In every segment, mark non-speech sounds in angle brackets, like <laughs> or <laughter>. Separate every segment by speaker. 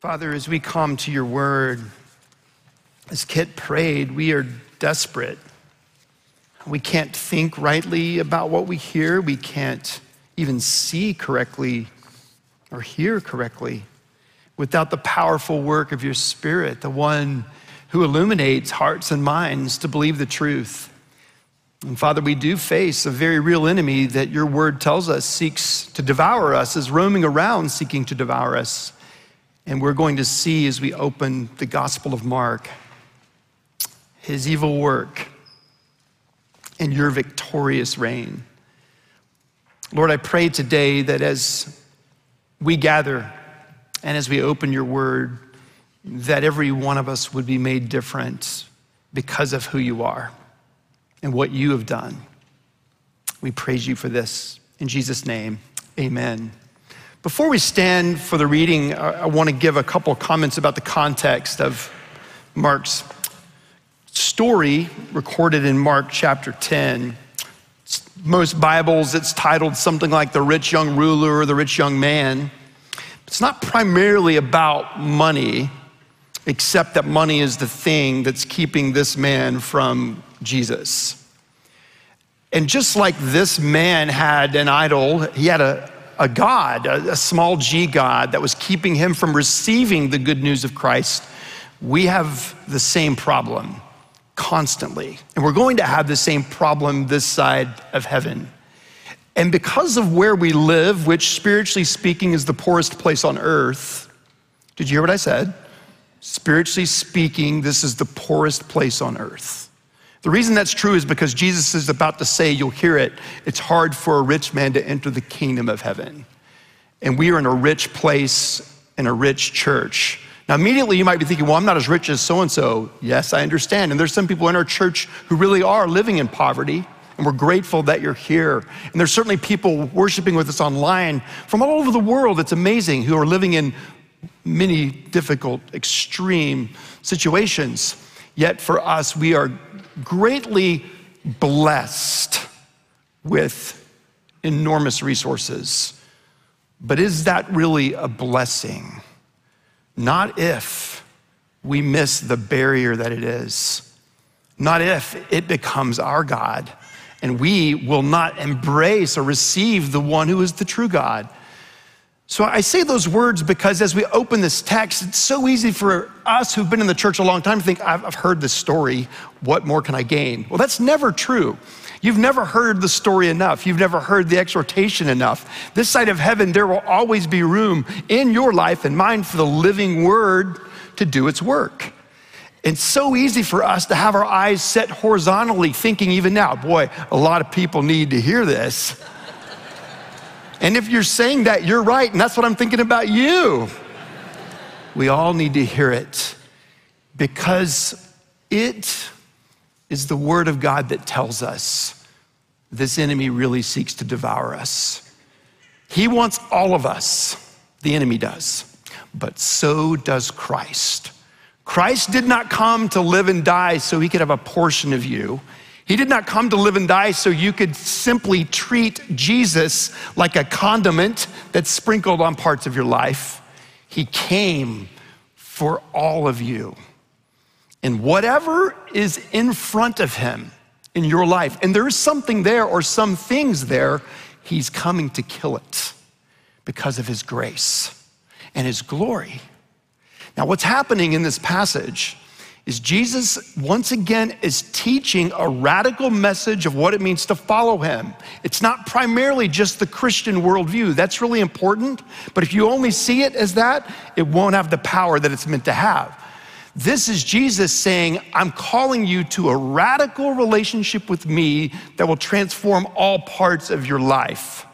Speaker 1: Father, as we come to your word, as Kit prayed, we are desperate. We can't think rightly about what we hear. We can't even see correctly or hear correctly without the powerful work of your Spirit, the one who illuminates hearts and minds to believe the truth. And Father, we do face a very real enemy that your word tells us seeks to devour us, is roaming around seeking to devour us. And we're going to see as we open the Gospel of Mark his evil work and your victorious reign. Lord, I pray today that as we gather and as we open your word, that every one of us would be made different because of who you are and what you have done. We praise you for this. In Jesus' name, amen. Before we stand for the reading, I want to give a couple of comments about the context of Mark's story recorded in Mark chapter 10. Most Bibles, it's titled something like The Rich Young Ruler or The Rich Young Man. It's not primarily about money, except that money is the thing that's keeping this man from Jesus. And just like this man had an idol, he had a, a God, a, a small g God, that was keeping him from receiving the good news of Christ, we have the same problem constantly. And we're going to have the same problem this side of heaven. And because of where we live, which spiritually speaking is the poorest place on earth, did you hear what I said? Spiritually speaking, this is the poorest place on earth. The reason that's true is because Jesus is about to say, you'll hear it, it's hard for a rich man to enter the kingdom of heaven. And we are in a rich place, in a rich church. Now, immediately you might be thinking, well, I'm not as rich as so and so. Yes, I understand. And there's some people in our church who really are living in poverty. And we're grateful that you're here. And there's certainly people worshiping with us online from all over the world. It's amazing who are living in many difficult, extreme situations. Yet for us, we are greatly blessed with enormous resources. But is that really a blessing? Not if we miss the barrier that it is. Not if it becomes our God and we will not embrace or receive the one who is the true God. So I say those words because as we open this text, it's so easy for us who've been in the church a long time to think, I've, heard this story. What more can I gain? Well, that's never true. You've never heard the story enough. You've never heard the exhortation enough. This side of heaven, there will always be room in your life and mine for the living word to do its work. It's so easy for us to have our eyes set horizontally, thinking even now, boy, a lot of people need to hear this. And if you're saying that, you're right. And that's what I'm thinking about you. We all need to hear it because it is the word of God that tells us this enemy really seeks to devour us. He wants all of us, the enemy does, but so does Christ. Christ did not come to live and die so he could have a portion of you. He did not come to live and die so you could simply treat Jesus like a condiment that's sprinkled on parts of your life. He came for all of you. And whatever is in front of him in your life, and there is something there or some things there, he's coming to kill it because of his grace and his glory. Now, what's happening in this passage is Jesus once again is teaching a radical message of what it means to follow him. It's not primarily just the Christian worldview. That's really important, but if you only see it as that, it won't have the power that it's meant to have. This is Jesus saying, I'm calling you to a radical relationship with me that will transform all parts of your life.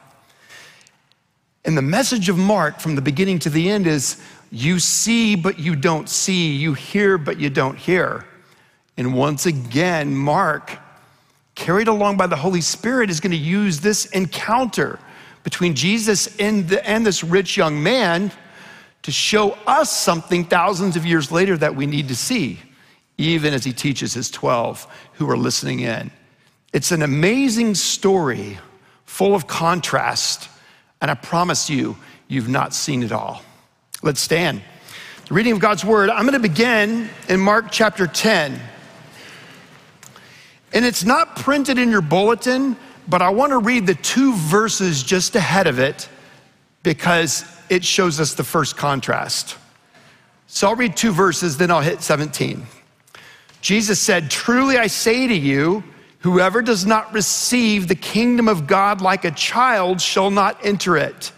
Speaker 1: And the message of Mark from the beginning to the end is you see, but you don't see. You hear, but you don't hear. And once again, Mark, carried along by the Holy Spirit, is going to use this encounter between Jesus and, the, and this rich young man to show us something thousands of years later that we need to see, even as he teaches his 12 who are listening in. It's an amazing story full of contrast, and I promise you, you've not seen it all. Let's stand. The reading of God's word. I'm going to begin in Mark chapter 10. And it's not printed in your bulletin, but I want to read the two verses just ahead of it because it shows us the first contrast. So I'll read two verses, then I'll hit 17. Jesus said, Truly I say to you, whoever does not receive the kingdom of God like a child shall not enter it.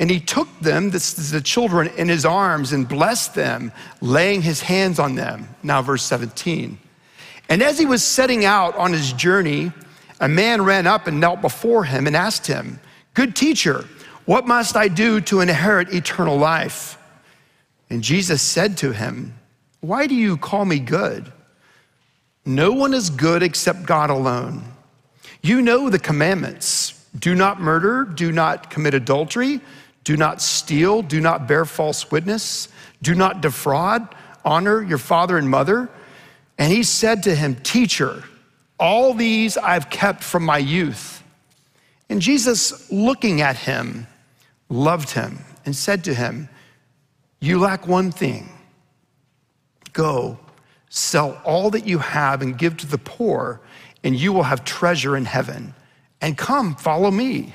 Speaker 1: And he took them, the children, in his arms and blessed them, laying his hands on them. Now, verse 17. And as he was setting out on his journey, a man ran up and knelt before him and asked him, Good teacher, what must I do to inherit eternal life? And Jesus said to him, Why do you call me good? No one is good except God alone. You know the commandments do not murder, do not commit adultery, do not steal, do not bear false witness, do not defraud, honor your father and mother. And he said to him, Teacher, all these I've kept from my youth. And Jesus, looking at him, loved him and said to him, You lack one thing. Go Sell all that you have and give to the poor, and you will have treasure in heaven. And come, follow me.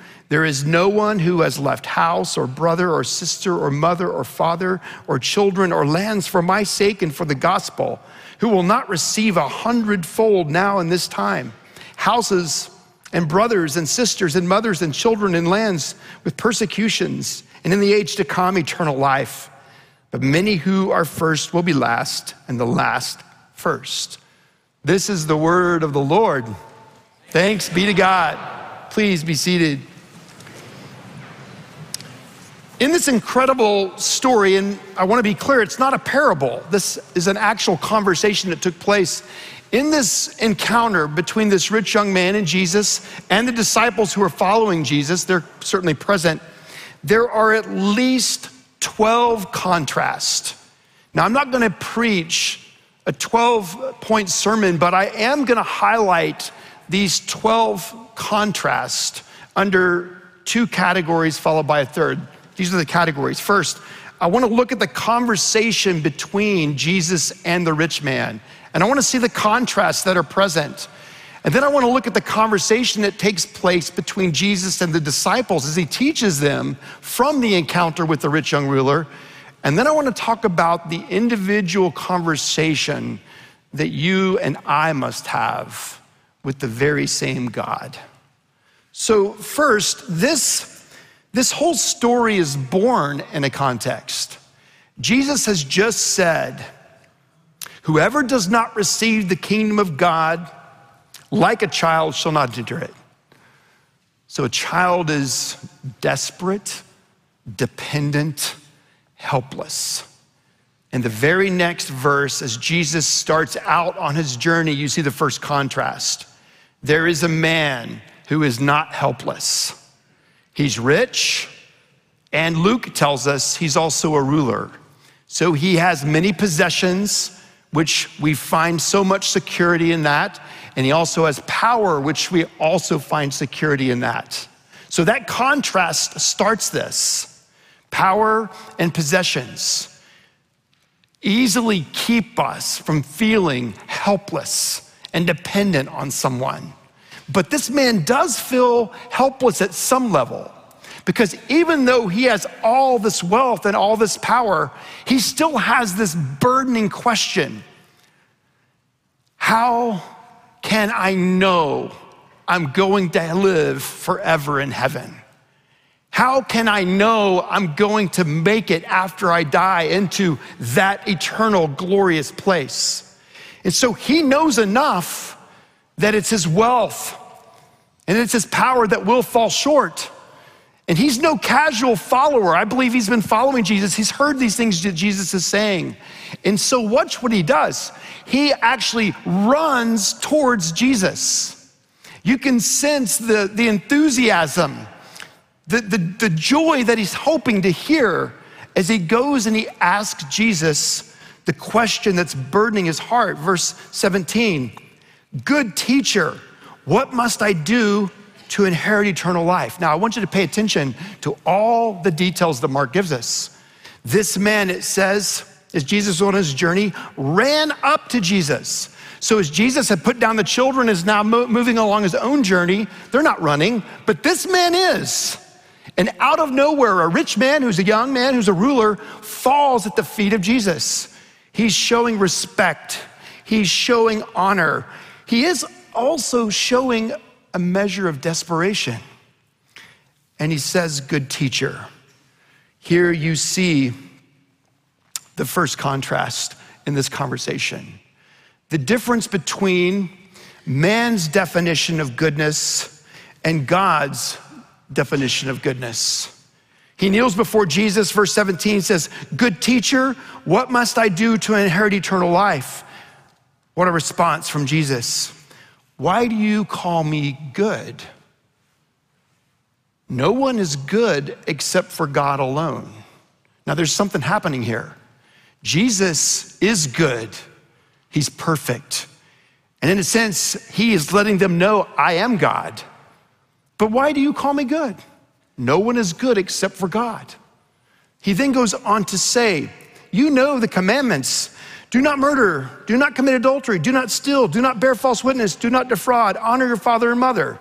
Speaker 1: there is no one who has left house or brother or sister or mother or father or children or lands for my sake and for the gospel who will not receive a hundredfold now in this time houses and brothers and sisters and mothers and children and lands with persecutions and in the age to come eternal life. But many who are first will be last and the last first. This is the word of the Lord. Thanks be to God. Please be seated. In this incredible story, and I want to be clear, it's not a parable. This is an actual conversation that took place. In this encounter between this rich young man and Jesus and the disciples who are following Jesus, they're certainly present, there are at least 12 contrasts. Now, I'm not going to preach a 12 point sermon, but I am going to highlight these 12 contrasts under two categories, followed by a third. These are the categories. First, I want to look at the conversation between Jesus and the rich man, and I want to see the contrasts that are present. And then I want to look at the conversation that takes place between Jesus and the disciples as he teaches them from the encounter with the rich young ruler. And then I want to talk about the individual conversation that you and I must have with the very same God. So, first, this, this whole story is born in a context. Jesus has just said, Whoever does not receive the kingdom of God like a child shall not enter it. So, a child is desperate, dependent, helpless. In the very next verse, as Jesus starts out on his journey, you see the first contrast. There is a man who is not helpless. He's rich, and Luke tells us he's also a ruler. So he has many possessions, which we find so much security in that. And he also has power, which we also find security in that. So that contrast starts this power and possessions easily keep us from feeling helpless and dependent on someone. But this man does feel helpless at some level because even though he has all this wealth and all this power, he still has this burdening question How can I know I'm going to live forever in heaven? How can I know I'm going to make it after I die into that eternal, glorious place? And so he knows enough that it's his wealth and it's his power that will fall short. And he's no casual follower. I believe he's been following Jesus. He's heard these things that Jesus is saying. And so, watch what he does. He actually runs towards Jesus. You can sense the, the enthusiasm, the, the, the joy that he's hoping to hear as he goes and he asks Jesus the question that's burdening his heart. Verse 17 Good teacher, what must I do to inherit eternal life? Now, I want you to pay attention to all the details that Mark gives us. This man, it says, as Jesus was on his journey, ran up to Jesus. So, as Jesus had put down the children, is now mo- moving along his own journey. They're not running, but this man is. And out of nowhere, a rich man who's a young man, who's a ruler, falls at the feet of Jesus. He's showing respect, he's showing honor. He is also showing a measure of desperation. And he says, Good teacher. Here you see the first contrast in this conversation the difference between man's definition of goodness and God's definition of goodness. He kneels before Jesus, verse 17 says, Good teacher, what must I do to inherit eternal life? What a response from Jesus. Why do you call me good? No one is good except for God alone. Now, there's something happening here. Jesus is good, He's perfect. And in a sense, He is letting them know, I am God. But why do you call me good? No one is good except for God. He then goes on to say, You know the commandments. Do not murder, do not commit adultery, do not steal, do not bear false witness, do not defraud, honor your father and mother.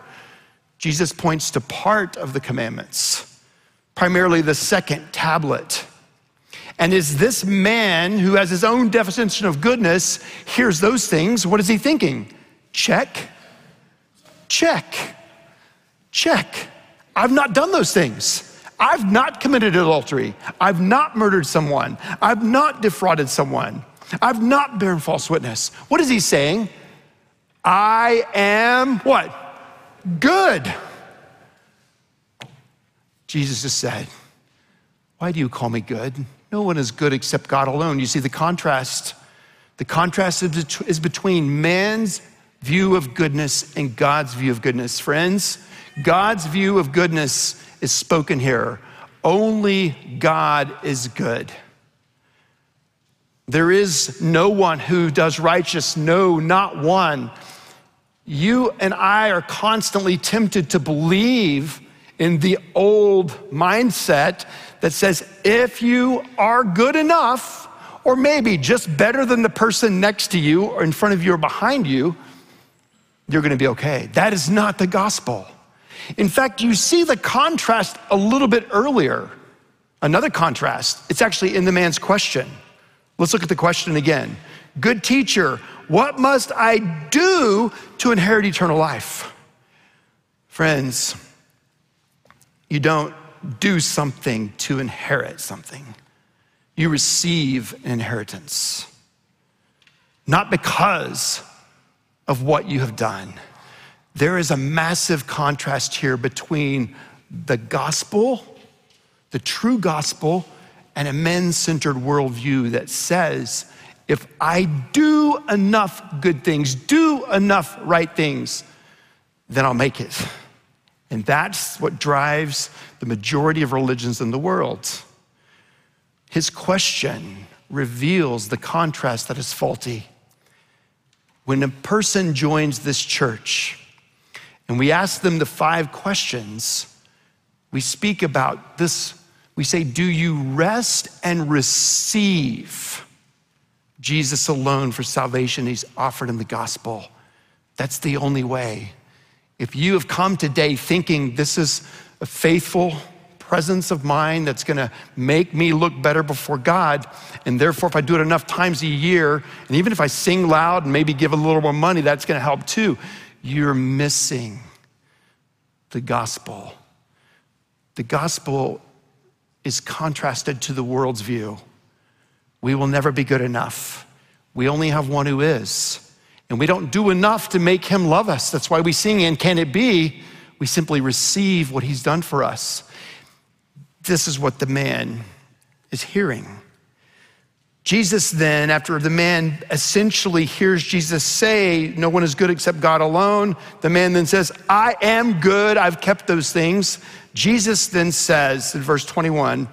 Speaker 1: Jesus points to part of the commandments, primarily the second tablet. And is this man who has his own definition of goodness hears those things? What is he thinking? Check, check, check. I've not done those things. I've not committed adultery. I've not murdered someone. I've not defrauded someone. I've not borne false witness. What is he saying? I am what? Good. Jesus just said, Why do you call me good? No one is good except God alone. You see the contrast. The contrast is between man's view of goodness and God's view of goodness. Friends, God's view of goodness is spoken here. Only God is good. There is no one who does righteous, no, not one. You and I are constantly tempted to believe in the old mindset that says if you are good enough, or maybe just better than the person next to you or in front of you or behind you, you're gonna be okay. That is not the gospel. In fact, you see the contrast a little bit earlier. Another contrast, it's actually in the man's question. Let's look at the question again. Good teacher, what must I do to inherit eternal life? Friends, you don't do something to inherit something. You receive an inheritance, not because of what you have done. There is a massive contrast here between the gospel, the true gospel, and a men centered worldview that says, if I do enough good things, do enough right things, then I'll make it. And that's what drives the majority of religions in the world. His question reveals the contrast that is faulty. When a person joins this church and we ask them the five questions, we speak about this. We say, Do you rest and receive Jesus alone for salvation? He's offered in the gospel. That's the only way. If you have come today thinking this is a faithful presence of mind that's gonna make me look better before God. And therefore, if I do it enough times a year, and even if I sing loud and maybe give a little more money, that's gonna help too. You're missing the gospel. The gospel is contrasted to the world's view. We will never be good enough. We only have one who is. And we don't do enough to make him love us. That's why we sing, and can it be? We simply receive what he's done for us. This is what the man is hearing. Jesus then, after the man essentially hears Jesus say, No one is good except God alone, the man then says, I am good, I've kept those things. Jesus then says in verse 21,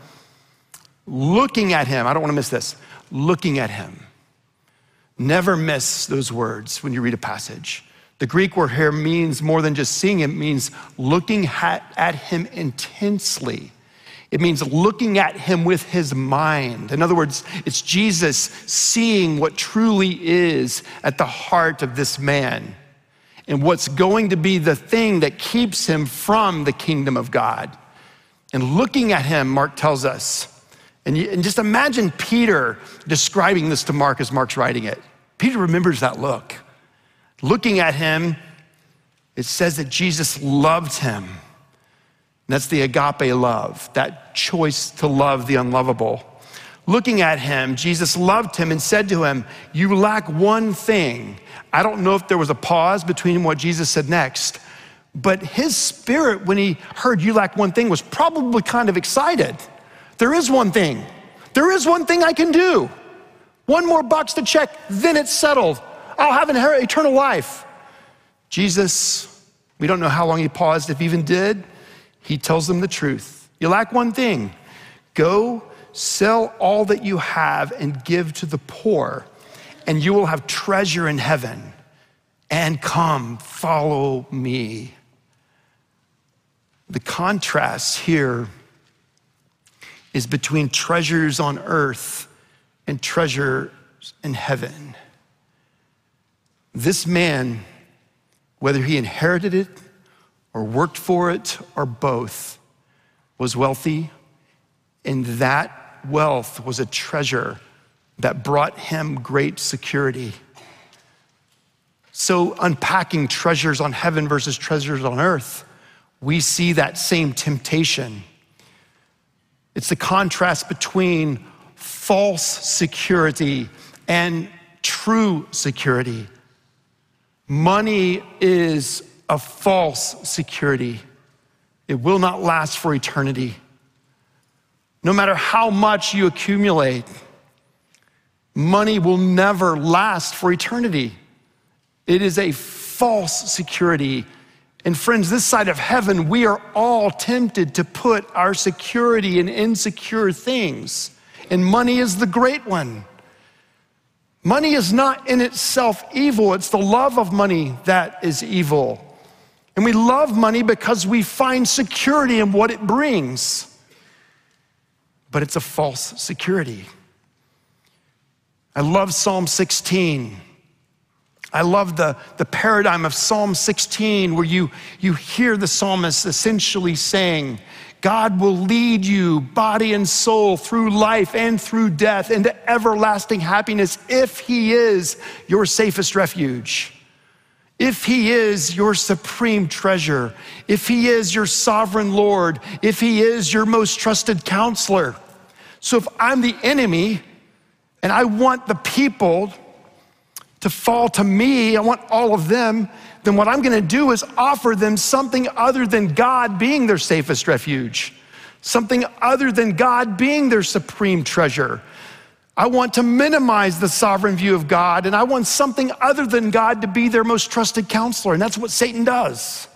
Speaker 1: looking at him, I don't want to miss this, looking at him. Never miss those words when you read a passage. The Greek word here means more than just seeing it means looking at, at him intensely. It means looking at him with his mind. In other words, it's Jesus seeing what truly is at the heart of this man and what's going to be the thing that keeps him from the kingdom of God. And looking at him, Mark tells us, and, you, and just imagine Peter describing this to Mark as Mark's writing it. Peter remembers that look. Looking at him, it says that Jesus loved him. And that's the agape love, that choice to love the unlovable. Looking at him, Jesus loved him and said to him, You lack one thing. I don't know if there was a pause between what Jesus said next, but his spirit, when he heard you lack one thing, was probably kind of excited. There is one thing. There is one thing I can do. One more box to check, then it's settled. I'll have an eternal life. Jesus, we don't know how long he paused, if he even did. He tells them the truth. You lack one thing. Go sell all that you have and give to the poor, and you will have treasure in heaven. And come, follow me. The contrast here is between treasures on earth and treasures in heaven. This man, whether he inherited it or worked for it or both, was wealthy, and that wealth was a treasure that brought him great security. So, unpacking treasures on heaven versus treasures on earth, we see that same temptation. It's the contrast between false security and true security. Money is a false security, it will not last for eternity. No matter how much you accumulate, money will never last for eternity. It is a false security and friends, this side of heaven, we are all tempted to put our security in insecure things. And money is the great one. Money is not in itself evil, it's the love of money that is evil. And we love money because we find security in what it brings. But it's a false security. I love Psalm 16. I love the, the paradigm of Psalm 16, where you, you hear the psalmist essentially saying, God will lead you, body and soul, through life and through death into everlasting happiness if He is your safest refuge, if He is your supreme treasure, if He is your sovereign Lord, if He is your most trusted counselor. So if I'm the enemy and I want the people to fall to me, I want all of them, then what I'm gonna do is offer them something other than God being their safest refuge, something other than God being their supreme treasure. I want to minimize the sovereign view of God, and I want something other than God to be their most trusted counselor. And that's what Satan does.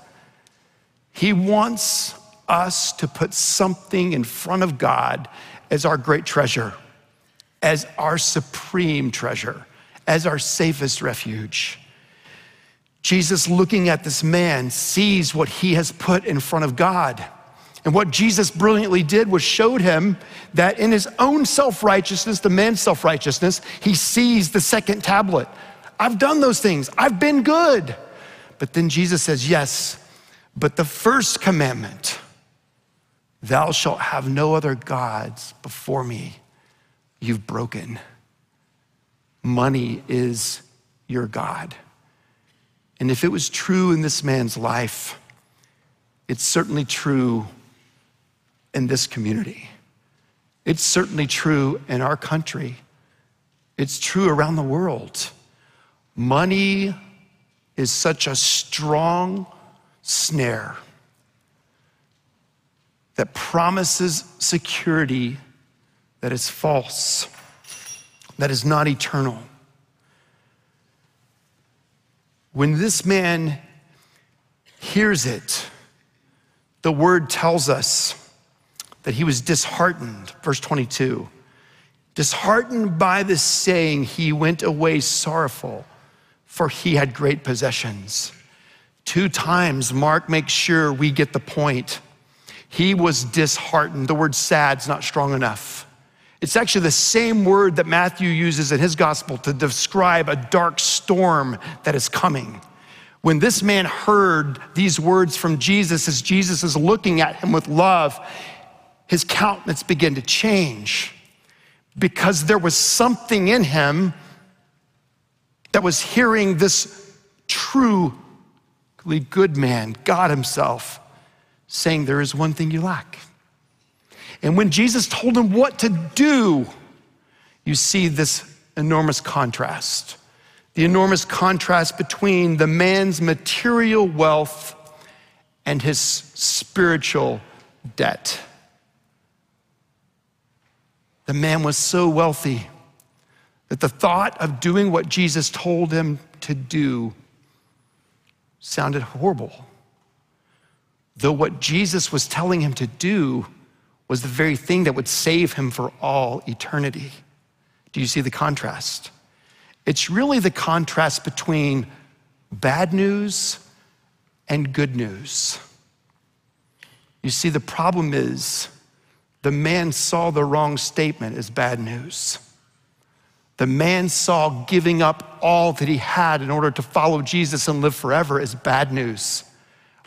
Speaker 1: He wants us to put something in front of God as our great treasure, as our supreme treasure as our safest refuge. Jesus, looking at this man, sees what he has put in front of God. And what Jesus brilliantly did was showed him that in his own self righteousness, the man's self righteousness, he sees the second tablet. I've done those things, I've been good. But then Jesus says, Yes, but the first commandment Thou shalt have no other gods before me. You've broken. Money is your God. And if it was true in this man's life, it's certainly true in this community. It's certainly true in our country. It's true around the world. Money is such a strong snare that promises security that is false, that is not eternal. When this man hears it, the word tells us that he was disheartened. Verse 22 Disheartened by this saying, he went away sorrowful, for he had great possessions. Two times, Mark makes sure we get the point. He was disheartened. The word sad's not strong enough. It's actually the same word that Matthew uses in his gospel to describe a dark storm that is coming. When this man heard these words from Jesus, as Jesus is looking at him with love, his countenance began to change because there was something in him that was hearing this truly good man, God Himself, saying, There is one thing you lack. And when Jesus told him what to do, you see this enormous contrast. The enormous contrast between the man's material wealth and his spiritual debt. The man was so wealthy that the thought of doing what Jesus told him to do sounded horrible. Though what Jesus was telling him to do was the very thing that would save him for all eternity. Do you see the contrast? It's really the contrast between bad news and good news. You see, the problem is the man saw the wrong statement as bad news. The man saw giving up all that he had in order to follow Jesus and live forever as bad news,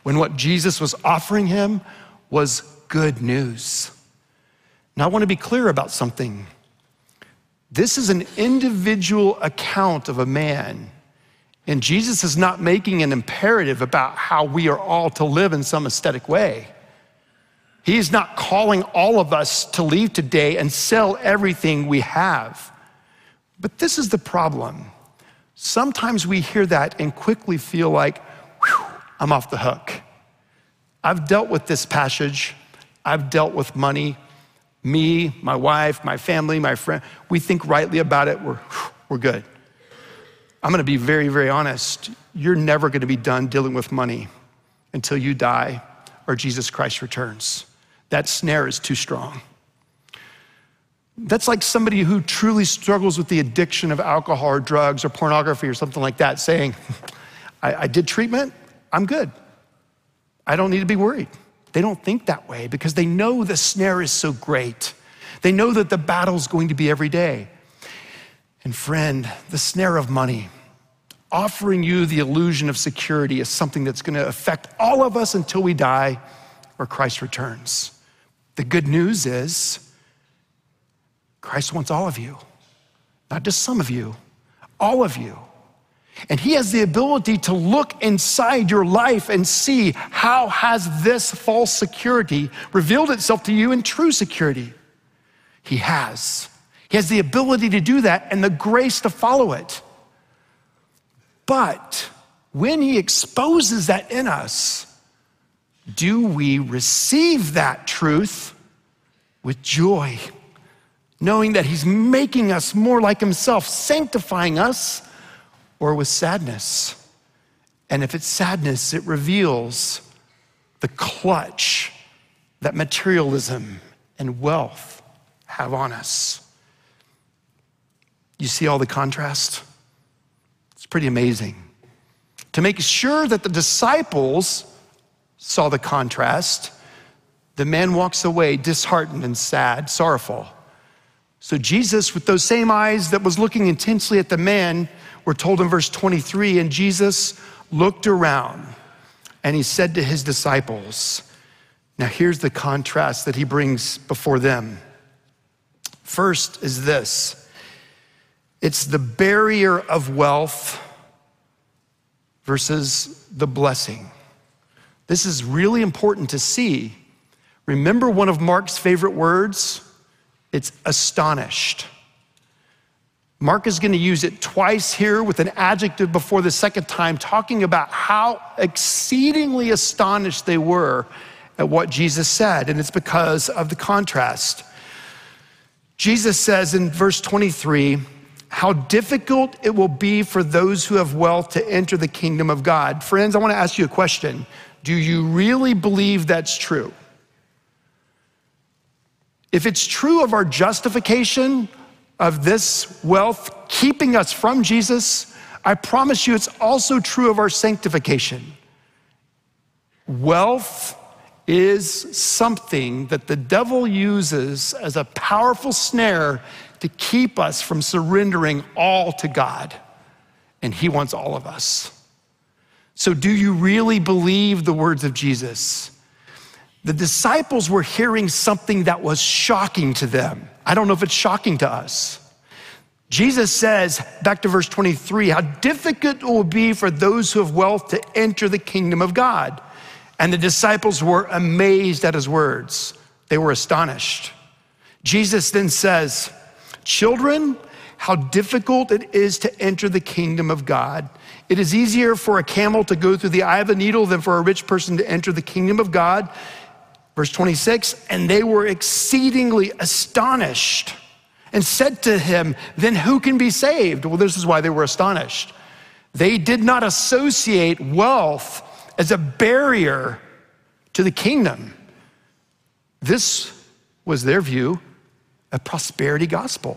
Speaker 1: when what Jesus was offering him was good news. Now, I want to be clear about something. This is an individual account of a man, and Jesus is not making an imperative about how we are all to live in some aesthetic way. He's not calling all of us to leave today and sell everything we have. But this is the problem. Sometimes we hear that and quickly feel like, I'm off the hook. I've dealt with this passage, I've dealt with money me, my wife, my family, my friend, we think rightly about it, we're, we're good. I'm gonna be very, very honest. You're never gonna be done dealing with money until you die or Jesus Christ returns. That snare is too strong. That's like somebody who truly struggles with the addiction of alcohol or drugs or pornography or something like that saying, <laughs> I, I did treatment, I'm good. I don't need to be worried. They don't think that way because they know the snare is so great. They know that the battle's going to be every day. And friend, the snare of money, offering you the illusion of security is something that's going to affect all of us until we die or Christ returns. The good news is Christ wants all of you, not just some of you, all of you. And he has the ability to look inside your life and see how has this false security revealed itself to you in true security. He has. He has the ability to do that and the grace to follow it. But when he exposes that in us, do we receive that truth with joy, knowing that he's making us more like himself, sanctifying us? Or with sadness. And if it's sadness, it reveals the clutch that materialism and wealth have on us. You see all the contrast? It's pretty amazing. To make sure that the disciples saw the contrast, the man walks away disheartened and sad, sorrowful. So Jesus, with those same eyes that was looking intensely at the man, we're told in verse 23 and Jesus looked around and he said to his disciples, Now, here's the contrast that he brings before them. First is this it's the barrier of wealth versus the blessing. This is really important to see. Remember one of Mark's favorite words? It's astonished. Mark is going to use it twice here with an adjective before the second time, talking about how exceedingly astonished they were at what Jesus said. And it's because of the contrast. Jesus says in verse 23, how difficult it will be for those who have wealth to enter the kingdom of God. Friends, I want to ask you a question. Do you really believe that's true? If it's true of our justification of this wealth keeping us from Jesus, I promise you it's also true of our sanctification. Wealth is something that the devil uses as a powerful snare to keep us from surrendering all to God. And he wants all of us. So, do you really believe the words of Jesus? The disciples were hearing something that was shocking to them. I don't know if it's shocking to us. Jesus says, back to verse 23, how difficult it will be for those who have wealth to enter the kingdom of God. And the disciples were amazed at his words. They were astonished. Jesus then says, Children, how difficult it is to enter the kingdom of God. It is easier for a camel to go through the eye of a needle than for a rich person to enter the kingdom of God. Verse 26, and they were exceedingly astonished and said to him, Then who can be saved? Well, this is why they were astonished. They did not associate wealth as a barrier to the kingdom. This was their view a prosperity gospel.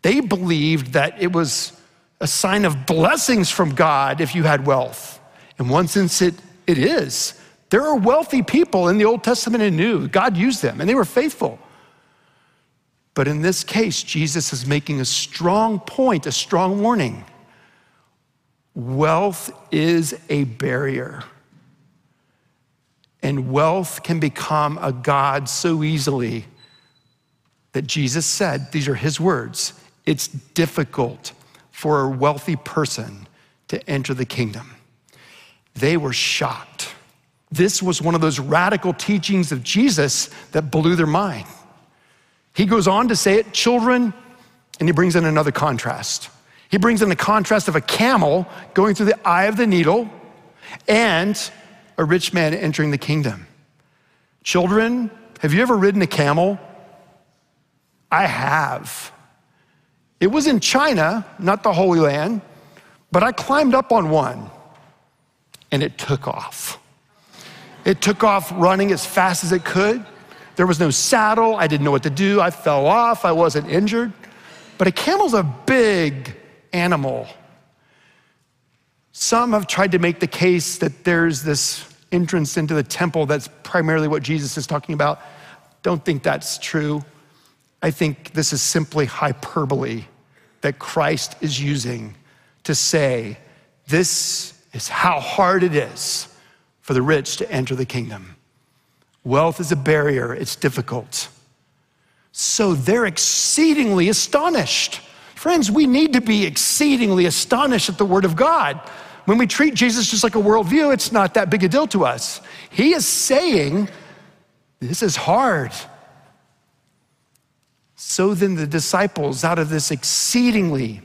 Speaker 1: They believed that it was a sign of blessings from God if you had wealth. In one sense, it, it is. There are wealthy people in the Old Testament and New. God used them, and they were faithful. But in this case, Jesus is making a strong point, a strong warning. Wealth is a barrier. And wealth can become a God so easily that Jesus said, these are his words, it's difficult for a wealthy person to enter the kingdom. They were shocked. This was one of those radical teachings of Jesus that blew their mind. He goes on to say it, children, and he brings in another contrast. He brings in the contrast of a camel going through the eye of the needle and a rich man entering the kingdom. Children, have you ever ridden a camel? I have. It was in China, not the Holy Land, but I climbed up on one and it took off. It took off running as fast as it could. There was no saddle. I didn't know what to do. I fell off. I wasn't injured. But a camel's a big animal. Some have tried to make the case that there's this entrance into the temple that's primarily what Jesus is talking about. Don't think that's true. I think this is simply hyperbole that Christ is using to say, this is how hard it is for the rich to enter the kingdom. Wealth is a barrier, it's difficult. So they're exceedingly astonished. Friends, we need to be exceedingly astonished at the Word of God. When we treat Jesus just like a worldview, it's not that big a deal to us. He is saying, This is hard. So then the disciples, out of this exceedingly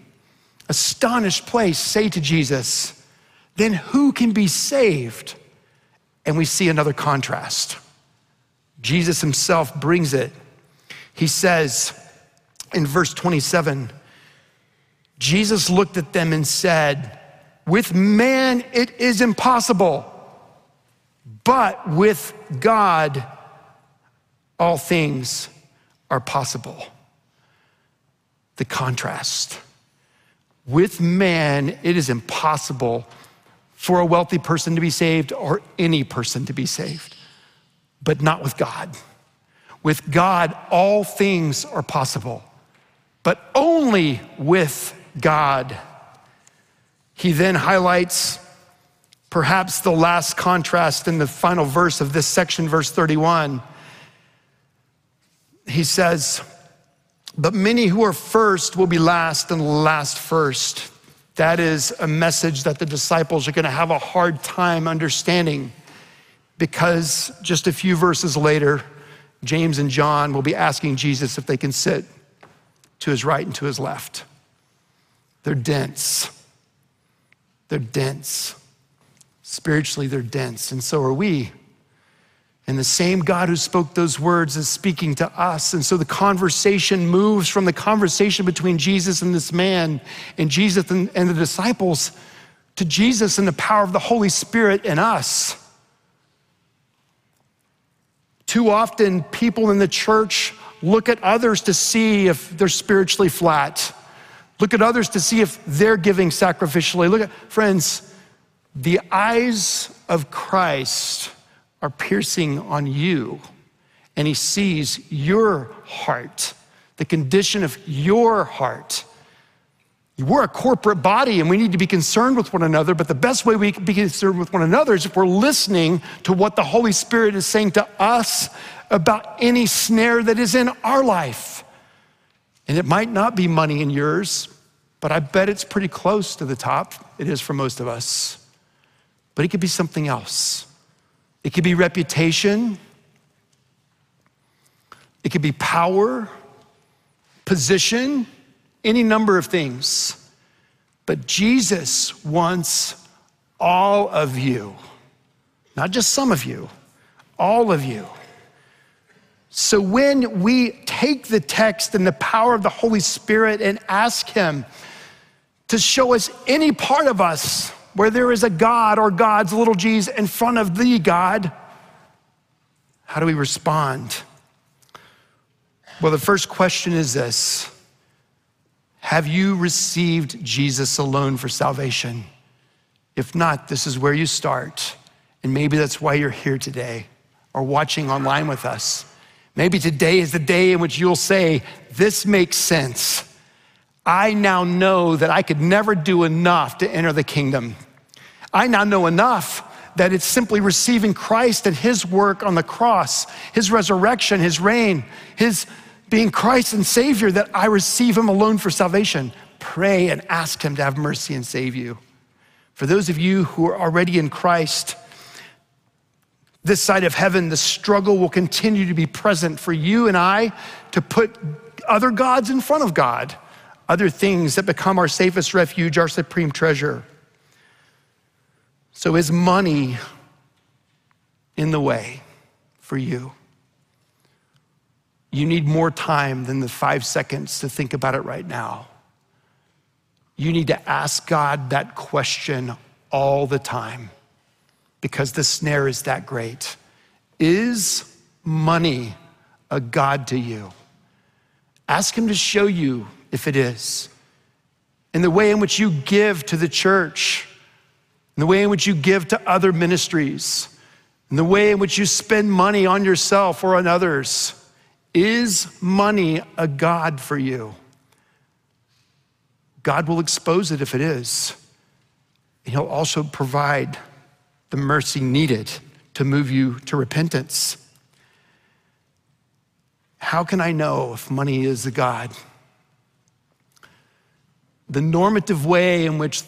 Speaker 1: astonished place, say to Jesus, Then who can be saved? And we see another contrast. Jesus himself brings it. He says in verse 27 Jesus looked at them and said, With man it is impossible, but with God all things are possible. The contrast. With man, it is impossible for a wealthy person to be saved or any person to be saved, but not with God. With God, all things are possible, but only with God. He then highlights Perhaps the last contrast in the final verse of this section, verse 31, he says, But many who are first will be last, and last first. That is a message that the disciples are going to have a hard time understanding because just a few verses later, James and John will be asking Jesus if they can sit to his right and to his left. They're dense. They're dense. Spiritually, they're dense, and so are we. And the same God who spoke those words is speaking to us. And so the conversation moves from the conversation between Jesus and this man, and Jesus and, and the disciples, to Jesus and the power of the Holy Spirit in us. Too often, people in the church look at others to see if they're spiritually flat. Look at others to see if they're giving sacrificially. Look at, friends, the eyes of Christ are piercing on you, and he sees your heart, the condition of your heart. We're a corporate body and we need to be concerned with one another, but the best way we can be concerned with one another is if we're listening to what the Holy Spirit is saying to us about any snare that is in our life. And it might not be money in yours, but I bet it's pretty close to the top. It is for most of us. But it could be something else. It could be reputation, it could be power, position, any number of things. But Jesus wants all of you, not just some of you, all of you. So when we take the text and the power of the Holy Spirit and ask Him to show us any part of us where there is a God or God's little g's in front of the God, how do we respond? Well, the first question is this Have you received Jesus alone for salvation? If not, this is where you start. And maybe that's why you're here today or watching online with us. Maybe today is the day in which you'll say, This makes sense. I now know that I could never do enough to enter the kingdom. I now know enough that it's simply receiving Christ and his work on the cross, his resurrection, his reign, his being Christ and Savior that I receive him alone for salvation. Pray and ask him to have mercy and save you. For those of you who are already in Christ, this side of heaven, the struggle will continue to be present for you and I to put other gods in front of God other things that become our safest refuge, our supreme treasure. So, is money in the way for you? You need more time than the five seconds to think about it right now. You need to ask God that question all the time because the snare is that great. Is money a God to you? Ask Him to show you if it is. In the way in which you give to the church, in the way in which you give to other ministries, in the way in which you spend money on yourself or on others. Is money a God for you? God will expose it if it is. And He'll also provide the mercy needed to move you to repentance. How can I know if money is a God? The normative way in which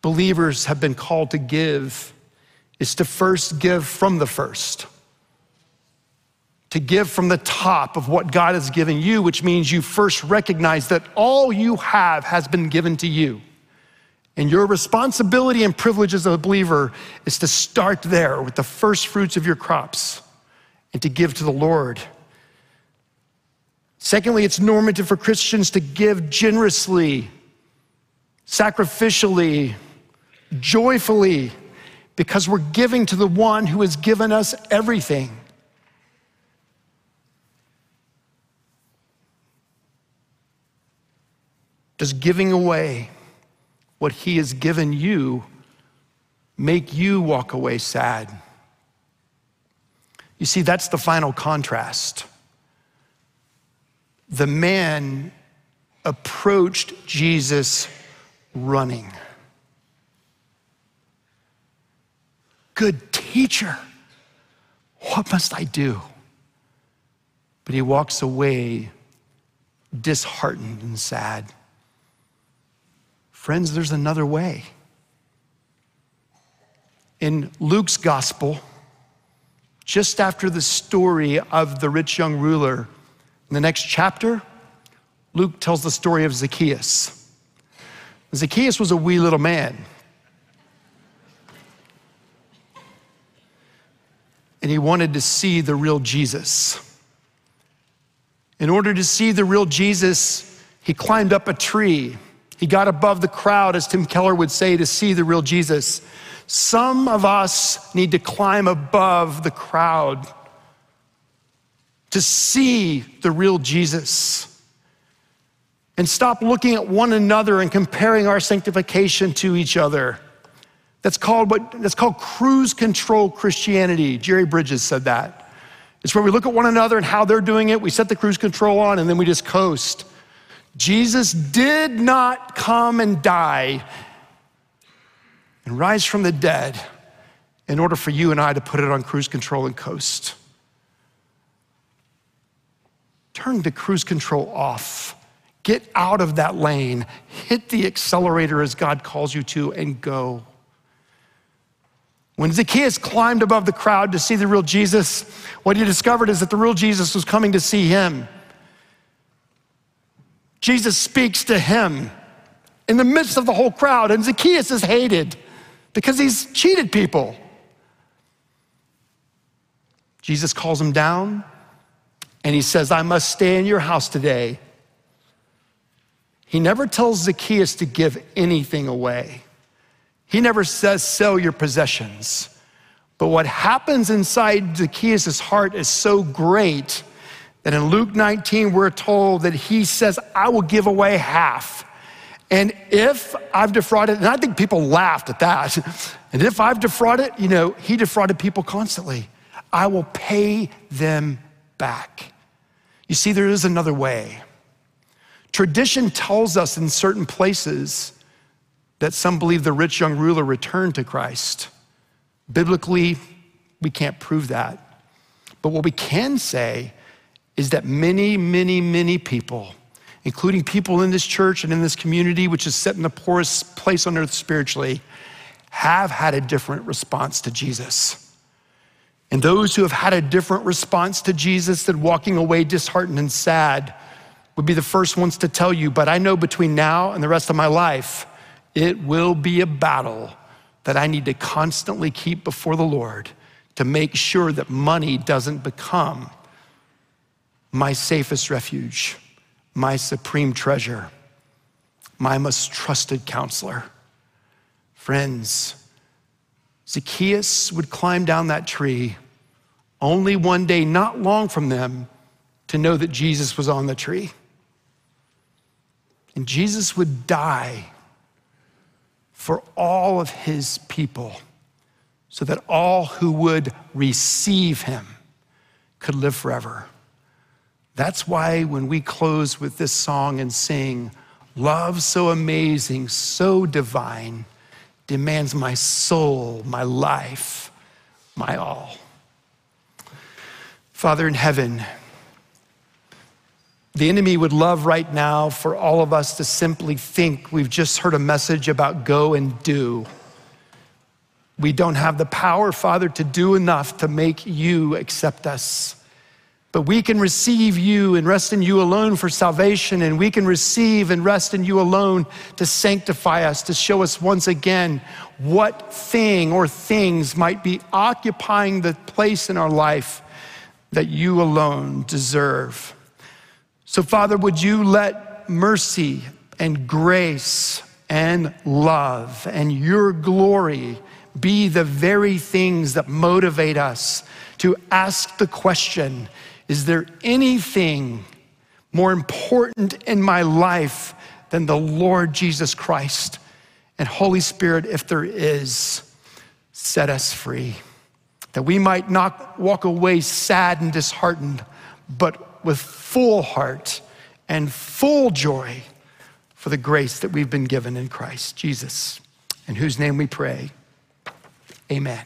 Speaker 1: believers have been called to give is to first give from the first. To give from the top of what God has given you, which means you first recognize that all you have has been given to you. And your responsibility and privilege as a believer is to start there with the first fruits of your crops and to give to the Lord. Secondly, it's normative for Christians to give generously sacrificially, joyfully, because we're giving to the one who has given us everything. Does giving away what he has given you make you walk away sad? You see, that's the final contrast. The man approached Jesus running. good teacher. What must I do? But he walks away disheartened and sad. Friends, there's another way. In Luke's gospel, just after the story of the rich young ruler, in the next chapter, Luke tells the story of Zacchaeus. Zacchaeus was a wee little man. And he wanted to see the real Jesus. In order to see the real Jesus, he climbed up a tree. He got above the crowd, as Tim Keller would say, to see the real Jesus. Some of us need to climb above the crowd to see the real Jesus and stop looking at one another and comparing our sanctification to each other. That's called what that's called cruise control Christianity. Jerry Bridges said that. It's where we look at one another and how they're doing it, we set the cruise control on, and then we just coast. Jesus did not come and die and rise from the dead in order for you and I to put it on cruise control and coast. Turn the cruise control off. Get out of that lane. Hit the accelerator as God calls you to and go. When Zacchaeus climbed above the crowd to see the real Jesus, what he discovered is that the real Jesus was coming to see him. Jesus speaks to him in the midst of the whole crowd, and Zacchaeus is hated because he's cheated people. Jesus calls him down and he says, I must stay in your house today. He never tells Zacchaeus to give anything away. He never says, sell your possessions. But what happens inside Zacchaeus' heart is so great that in Luke 19, we're told that he says, I will give away half. And if I've defrauded, and I think people laughed at that, <laughs> and if I've defrauded, you know, he defrauded people constantly. I will pay them back. You see, there is another way. Tradition tells us in certain places that some believe the rich young ruler returned to Christ. Biblically, we can't prove that. But what we can say is that many, many, many people, including people in this church and in this community, which is set in the poorest place on earth spiritually, have had a different response to Jesus. And those who have had a different response to Jesus than walking away disheartened and sad would be the first ones to tell you, but I know between now and the rest of my life, it will be a battle that I need to constantly keep before the Lord to make sure that money doesn't become my safest refuge my supreme treasure, my most trusted counselor. Friends, Zacchaeus would climb down that tree only one day, not long from them, to know that Jesus was on the tree. And Jesus would die for all of his people so that all who would receive him could live forever. That's why when we close with this song and sing, Love so amazing, so divine, demands my soul, my life, my all. Father in heaven, the enemy would love right now for all of us to simply think we've just heard a message about go and do. We don't have the power, Father, to do enough to make you accept us. But we can receive you and rest in you alone for salvation, and we can receive and rest in you alone to sanctify us, to show us once again what thing or things might be occupying the place in our life that you alone deserve. So, Father, would you let mercy and grace and love and your glory be the very things that motivate us to ask the question is there anything more important in my life than the Lord Jesus Christ? And Holy Spirit, if there is, set us free. That we might not walk away sad and disheartened, but with full heart and full joy for the grace that we've been given in Christ Jesus, in whose name we pray. Amen.